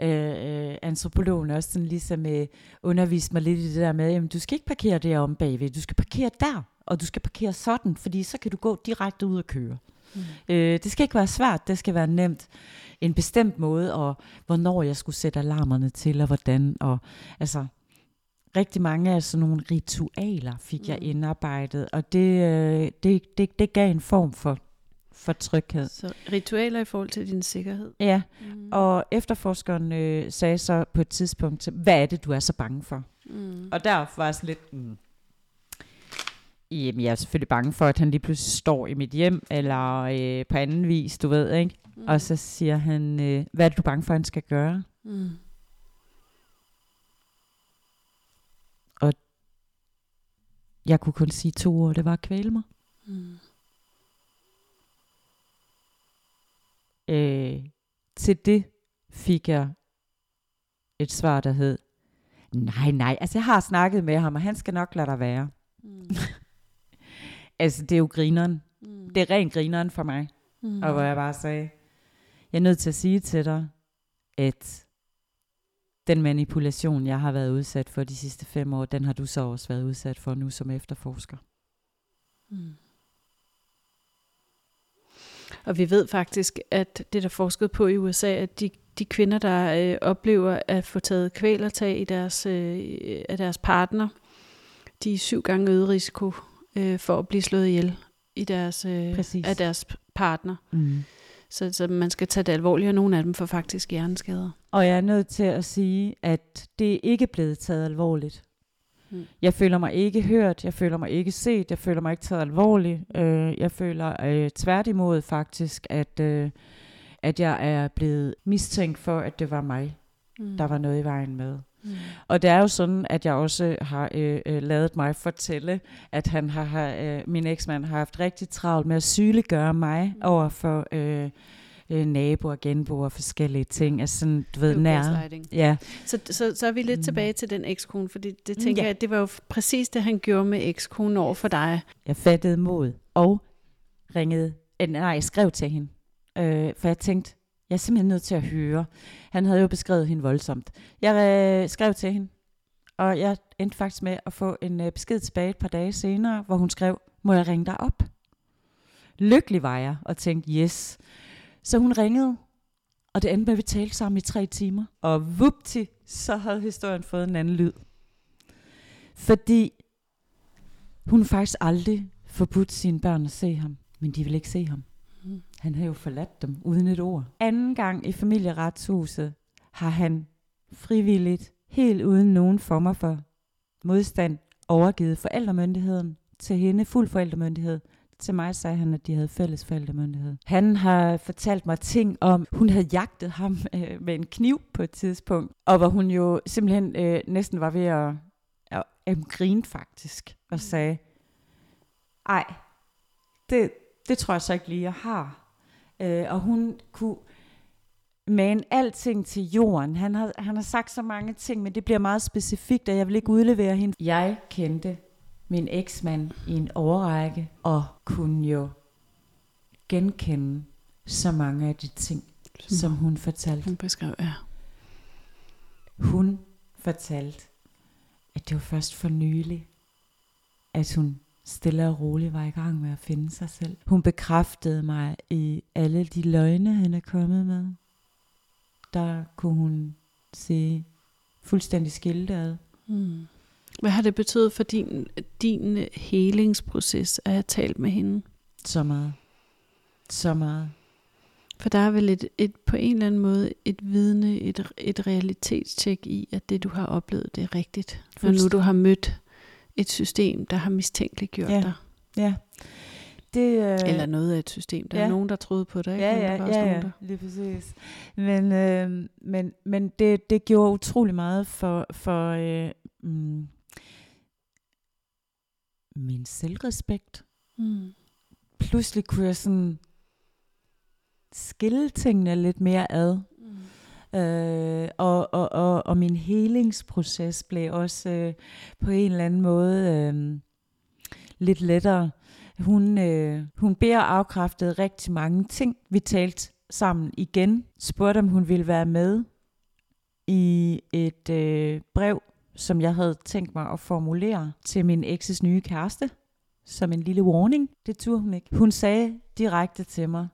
øh, antropologen også sådan ligesom øh, underviste mig lidt i det der med, jamen, du skal ikke parkere der om bagved, du skal parkere der, og du skal parkere sådan, fordi så kan du gå direkte ud og køre. Mm. Øh, det skal ikke være svært, det skal være nemt. En bestemt måde, og hvornår jeg skulle sætte alarmerne til, og hvordan. Og, altså, rigtig mange af sådan nogle ritualer fik mm. jeg indarbejdet, og det, øh, det, det, det gav en form for, for tryghed. Så ritualer i forhold til din sikkerhed. Ja, Mm. og efterforskeren øh, sagde så på et tidspunkt, hvad er det, du er så bange for? Mm. Og der var jeg sådan lidt... Mm. Jamen, jeg er selvfølgelig bange for, at han lige pludselig står i mit hjem, eller øh, på anden vis, du ved, ikke? Mm. Og så siger han, øh, hvad er det, du er bange for, han skal gøre? Mm. Jeg kunne kun sige to ord, det var at kvæle mig. Mm. Øh, til det fik jeg et svar, der hed, nej, nej, altså jeg har snakket med ham, og han skal nok lade dig være. Mm. [laughs] Altså, det er jo grineren. Mm. Det er rent grineren for mig. Mm. Og hvor jeg bare sagde, jeg er nødt til at sige til dig, at den manipulation, jeg har været udsat for de sidste fem år, den har du så også været udsat for nu som efterforsker. Mm. Og vi ved faktisk, at det der er forsket på i USA, at de, de kvinder, der øh, oplever at få taget kvælertag i deres, øh, af deres partner, de er syv gange øget risiko øh, for at blive slået ihjel i deres, øh, Præcis. af deres partner. Mm. Så, så man skal tage det alvorligt, og nogle af dem får faktisk hjerneskader. Og jeg er nødt til at sige, at det er ikke blevet taget alvorligt. Mm. Jeg føler mig ikke hørt, jeg føler mig ikke set, jeg føler mig ikke taget alvorligt. Øh, jeg føler øh, tværtimod faktisk, at, øh, at jeg er blevet mistænkt for, at det var mig, Mm. der var noget i vejen med. Mm. Og det er jo sådan, at jeg også har øh, øh, lavet mig fortælle, at han har, har øh, min eksmand har haft rigtig travlt med at sygeliggøre mig Mm. over for øh, øh, naboer, genboer og forskellige ting. Altså sådan, du ved, gaslighting. Ja, Så, så, så er vi lidt Mm. mm. tilbage til den ekskone, fordi det tænker Ja. ja. jeg, det var jo præcis det, han gjorde med ekskonen over for dig. jeg fattede mod og ringede, øh, nej, jeg skrev til hende, øh, for jeg tænkte, jeg er simpelthen nødt til at høre. Han havde jo beskrevet hende voldsomt. Jeg øh, skrev til hende, og jeg endte faktisk med at få en øh, besked tilbage et par dage senere, hvor hun skrev, må jeg ringe dig op? Lykkelig var jeg, og tænkte, yes. Så hun ringede, og det endte med, at vi talte sammen i tre timer. Og vupti, så havde historien fået en anden lyd. Fordi hun faktisk aldrig forbudt sine børn at se ham, men de ville ikke se ham. Mm. Han havde jo forladt dem uden et ord. Anden gang i familieretshuset har han frivilligt, helt uden nogen former for modstand, overgivet forældremyndigheden til hende, fuld forældremyndighed. Til mig sagde han, at de havde fælles forældremyndighed. Han har fortalt mig ting om, hun havde jagtet ham [laughs] øh, med en kniv på et tidspunkt, og hvor hun jo simpelthen øh, næsten var ved at, at, at grine faktisk, og sagde, ej, det, det tror jeg så ikke lige, jeg har. Øh, og hun kunne mane alting til jorden. Han har, han har sagt så mange ting, men det bliver meget specifikt, og jeg vil ikke udlevere hende. Jeg kendte min eksmand i en overrække, og kunne jo genkende så mange af de ting, som, som hun fortalte. Hun beskrev, ja. Hun fortalte, at det var først for nylig, at hun stille og roligt var i gang med at finde sig selv. Hun bekræftede mig i alle de løgne, han er kommet med. Der kunne hun se fuldstændig skilt ad. Mm. Hvad har det betydet for din, din helingsproces at have talt med hende? Så meget. Så meget. For der er vel et, et, på en eller anden måde et vidne, et, et realitetstjek i, at det du har oplevet, det er rigtigt. Når nu du har mødt et system, der har mistænkeliggjort ja. dig. Ja. Det, øh, Eller noget af et system. Der ja. er nogen, der troede på dig, ikke? Ja, ja, der var ja, ja, nogen, der... lige præcis. Men, øh, men, men det, det gjorde utrolig meget for, for øh, mm, min selvrespekt. Mm. Pludselig kunne jeg sådan skille tingene lidt mere ad. Øh, og, og, og, og min helingsproces blev også øh, på en eller anden måde øh, lidt lettere. Hun, øh, hun beder afkræftet rigtig mange ting. Vi talte sammen igen, spurgte om hun ville være med i et øh, brev, som jeg havde tænkt mig at formulere til min ekses nye kæreste, som en lille warning. Det turde hun ikke. Hun sagde direkte til mig,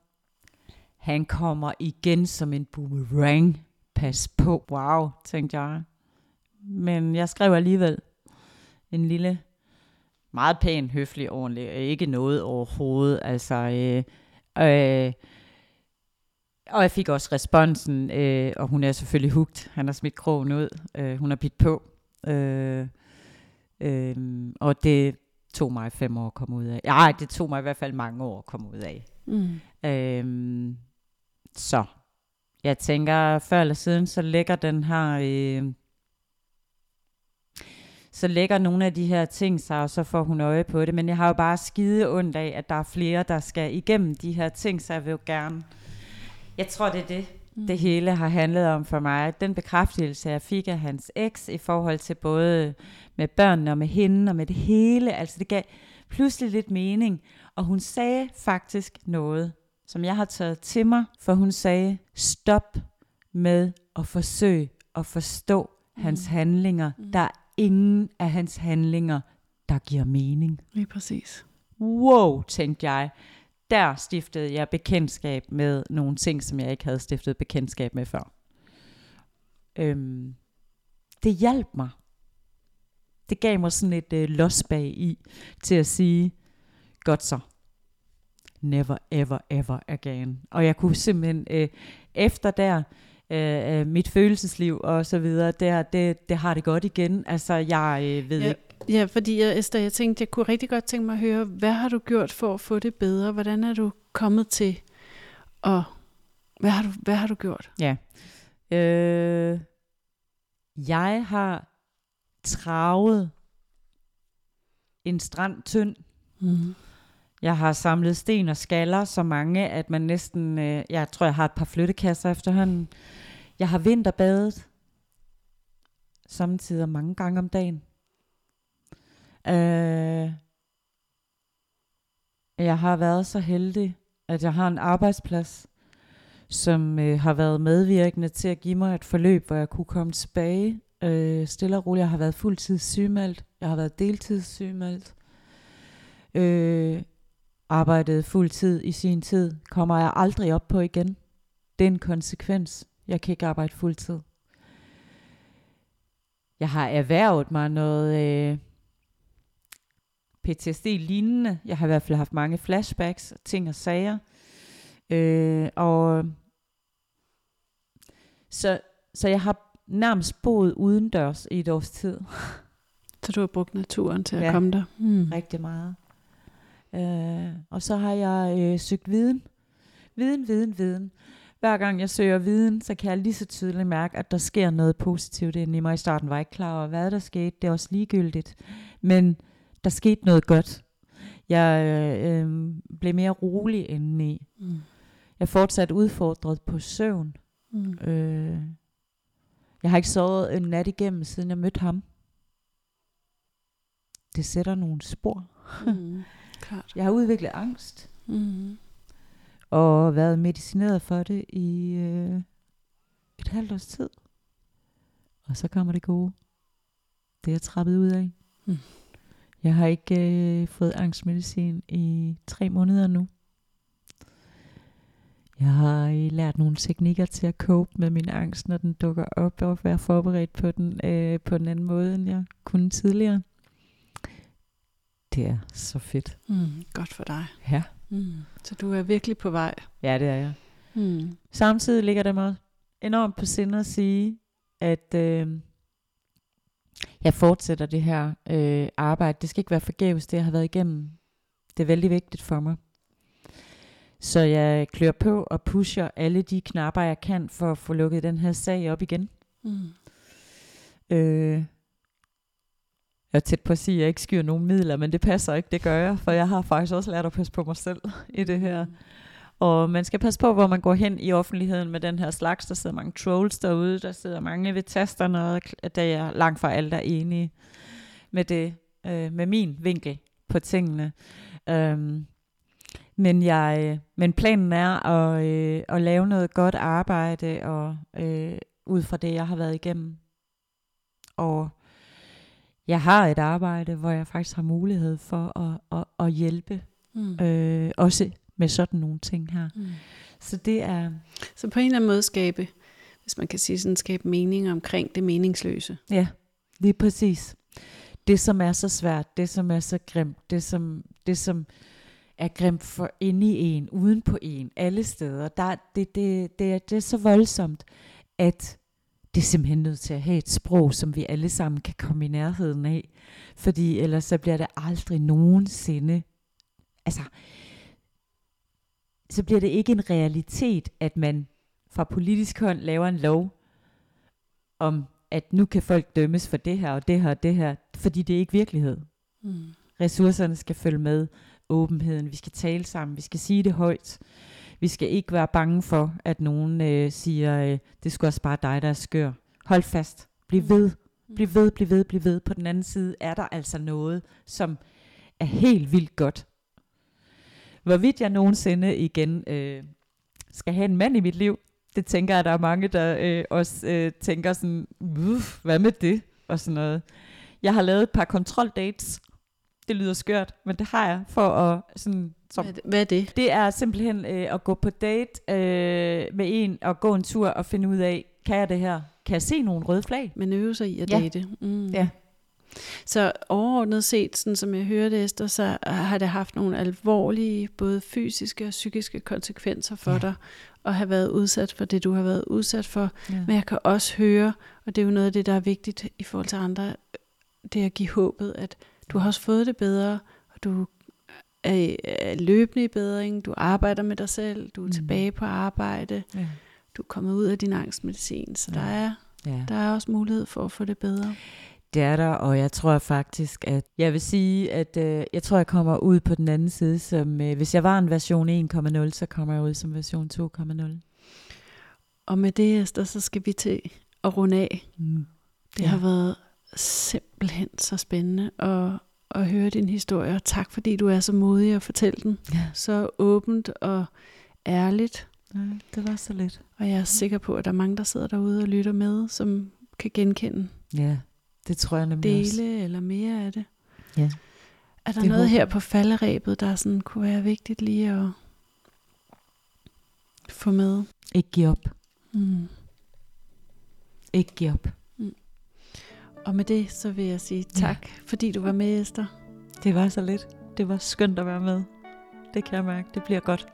han kommer igen som en boomerang. Pas på. Wow, tænkte jeg. Men jeg skrev alligevel en lille, meget pæn, høflig, ordentlig, ikke noget overhovedet. Altså, øh, øh, og jeg fik også responsen, øh, og hun er selvfølgelig hugt. Han har smidt krogen ud. Øh, hun har bidt på. Øh, øh, og det tog mig fem år at komme ud af. Ja, det tog mig i hvert fald mange år at komme ud af. Mm. Øh, så jeg tænker, før eller siden, så lægger den her... Øh, så lægger nogle af de her ting sig, og så får hun øje på det. Men jeg har jo bare skide ondt af, at der er flere, der skal igennem de her ting, så jeg vil jo gerne... Jeg tror, det er det, mm. det hele har handlet om for mig. Den bekræftelse, jeg fik af hans eks i forhold til både med børnene og med hende og med det hele. Altså det gav pludselig lidt mening. Og hun sagde faktisk noget, som jeg har taget til mig, for hun sagde, stop med at forsøge at forstå mm. hans handlinger. Mm. Der er ingen af hans handlinger, der giver mening. Lige præcis. Wow, tænkte jeg. Der stiftede jeg bekendtskab med nogle ting, som jeg ikke havde stiftet bekendtskab med før. Øhm, det hjalp mig. Det gav mig sådan et øh, los bag i, til at sige, godt så, never ever ever again. Og jeg kunne simpelthen, øh, efter der, øh, øh, mit følelsesliv og så videre, der, det, det har det godt igen. Altså, jeg øh, ved ja, ikke. Ja, fordi jeg, Esther, jeg tænkte, jeg kunne rigtig godt tænke mig at høre, hvad har du gjort for at få det bedre? Hvordan er du kommet til, og hvad har du, hvad har du gjort? Ja. Øh, jeg har travet en strand tynd. Mm. Jeg har samlet sten og skaller så mange, at man næsten, øh, jeg tror, jeg har et par flyttekasser efterhånden. Jeg har vinterbadet, samtidig mange gange om dagen. Øh, jeg har været så heldig, at jeg har en arbejdsplads, som øh, har været medvirkende til at give mig et forløb, hvor jeg kunne komme tilbage øh, stille og roligt. Jeg har været fuldtids sygemeldt, jeg har været deltids sygemeldt. Øh, arbejdet fuld tid i sin tid, kommer jeg aldrig op på igen. Det er en konsekvens. Jeg kan ikke arbejde fuld tid. Jeg har erhvervet mig noget øh, PTSD-lignende. Jeg har i hvert fald haft mange flashbacks, ting og sager. Øh, og så så jeg har nærmest boet udendørs i et års tid. Så du har brugt naturen til at Ja. komme der. Mm. Rigtig meget. Øh, og så har jeg øh, søgt viden. Viden, viden, viden. Hver gang jeg søger viden, så kan jeg lige så tydeligt mærke, at der sker noget positivt inde i mig. I starten var jeg ikke klar over, hvad der skete. Det er også ligegyldigt. Men der skete noget godt. Jeg øh, øh, blev mere rolig indeni. Mm. Jeg fortsat udfordret på søvn. Mm. Øh, jeg har ikke sovet en nat igennem, siden jeg mødte ham. Det sætter nogle spor. Mm. Klart. Jeg har udviklet angst, Mm. og været medicineret for det i øh, et halvt års tid. Og så kommer det gode. Det er jeg trappet ud af. Mm. Jeg har ikke øh, fået angstmedicin i tre måneder nu. Jeg har øh, lært nogle teknikker til at cope med min angst, når den dukker op, og være forberedt på den øh, på en anden måde, end jeg kunne tidligere. Det er så fedt. Mm. Godt for dig. Ja. Mm. Så du er virkelig på vej. Ja, det er jeg. Mm. Samtidig ligger det mig enormt på sinde at sige, at øh, jeg fortsætter det her øh, arbejde. Det skal ikke være forgæves, det jeg har været igennem. Det er vældig vigtigt for mig. Så jeg klør på og pusher alle de knapper, jeg kan, for at få lukket den her sag op igen. Mm. Øh, jeg er tæt på at sige, at jeg ikke skyr nogen midler, men det passer ikke, det gør jeg, for jeg har faktisk også lært at passe på mig selv i det her. Og man skal passe på, hvor man går hen i offentligheden med den her slags. Der sidder mange trolls derude, der sidder mange ved tasterne, og der er langt fra alle, der er enige med det, øh, med min vinkel på tingene. Øhm, men, jeg, men planen er at, øh, at lave noget godt arbejde, og øh, ud fra det, jeg har været igennem. Og jeg har et arbejde, hvor jeg faktisk har mulighed for at, at, at hjælpe, Mm. øh, også med sådan nogle ting her. Mm. Så det er, Så på en eller anden måde skabe, hvis man kan sige sådan, skabe mening omkring det meningsløse. ja, lige præcis. Det, som er så svært, det, som er så grimt, det, som, det, som er grimt for inde i en, uden på en, alle steder, der, det, det, det, er, det er så voldsomt, at det er simpelthen nødt til at have et sprog, som vi alle sammen kan komme i nærheden af. Fordi ellers så bliver det aldrig nogensinde, altså, så bliver det ikke en realitet, at man fra politisk hånd laver en lov om, at nu kan folk dømmes for det her og det her og det her, fordi det er ikke virkelighed. Mm. Ressourcerne skal følge med åbenheden, vi skal tale sammen, vi skal sige det højt. Vi skal ikke være bange for, at nogen øh, siger, øh, det skulle også bare dig, der er skør. Hold fast. Bliv ved. Bliv ved, bliv ved, bliv ved. På den anden side er der altså noget, som er helt vildt godt. Hvorvidt jeg nogensinde igen øh, skal have en mand i mit liv, det tænker jeg, der er mange, der øh, også øh, tænker sådan, "Uff, hvad med det? Og sådan noget. Jeg har lavet et par kontroldates. Det lyder skørt, men det har jeg for at sådan, som Hvad, er det- er det? er simpelthen øh, at gå på date øh, med en og gå en tur og finde ud af, kan jeg det her? Kan jeg se nogle røde flag? Man øver sig i at Ja. date. Mm. Ja. Så overordnet set, sådan som jeg hører det, Esther, så har det haft nogle alvorlige, både fysiske og psykiske konsekvenser for Ja. ja. dig, at have været udsat for det, du har været udsat for. Ja. Men jeg kan også høre, og det er jo noget af det, der er vigtigt i forhold til andre, det er at give håbet, at du har også fået det bedre, og du er, er løbende i bedring, du arbejder med dig selv, du er Mm. tilbage på arbejde, Ja. du er kommet ud af din angstmedicin, så Ja. der, er, ja. der er også mulighed for at få det bedre. Det er der, og jeg tror faktisk, at jeg vil sige, at øh, jeg tror, jeg kommer ud på den anden side, som øh, hvis jeg var en version 1.0, så kommer jeg ud som version 2.0. Og med det, Esther, så skal vi til at runde af. Mm. Det ja. har været simpelthen så spændende at, at høre din historie. Og tak fordi du er så modig at fortælle den. Ja. Så åbent og ærligt. Nej, det var så lidt. Og jeg er sikker på, at der er mange, der sidder derude og lytter med, som kan genkende Ja, det tror jeg nemlig også. dele eller mere af det. Ja. Er der Det noget håber her på falderæbet, der sådan kunne være vigtigt lige at få med? Ikke give op. Mm. Ikke give op. Og med det, så vil jeg sige tak, ja. fordi du var med, Esther. Det var så lidt. Det var skønt at være med. Det kan jeg mærke. Det bliver godt.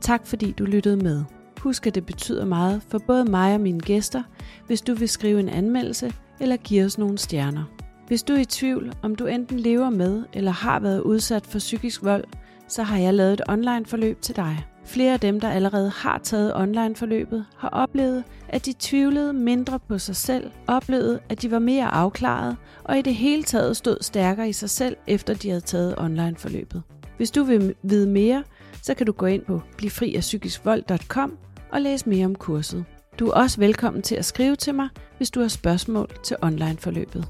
Tak fordi du lyttede med. Husk, at det betyder meget for både mig og mine gæster, hvis du vil skrive en anmeldelse eller give os nogle stjerner. Hvis du er i tvivl, om du enten lever med eller har været udsat for psykisk vold, så har jeg lavet et online forløb til dig. Flere af dem, der allerede har taget online-forløbet, har oplevet, at de tvivlede mindre på sig selv, oplevede, at de var mere afklaret og i det hele taget stod stærkere i sig selv, efter de havde taget online-forløbet. Hvis du vil vide mere, så kan du gå ind på blivfriafpsykiskvold.com og læse mere om kurset. Du er også velkommen til at skrive til mig, hvis du har spørgsmål til online-forløbet.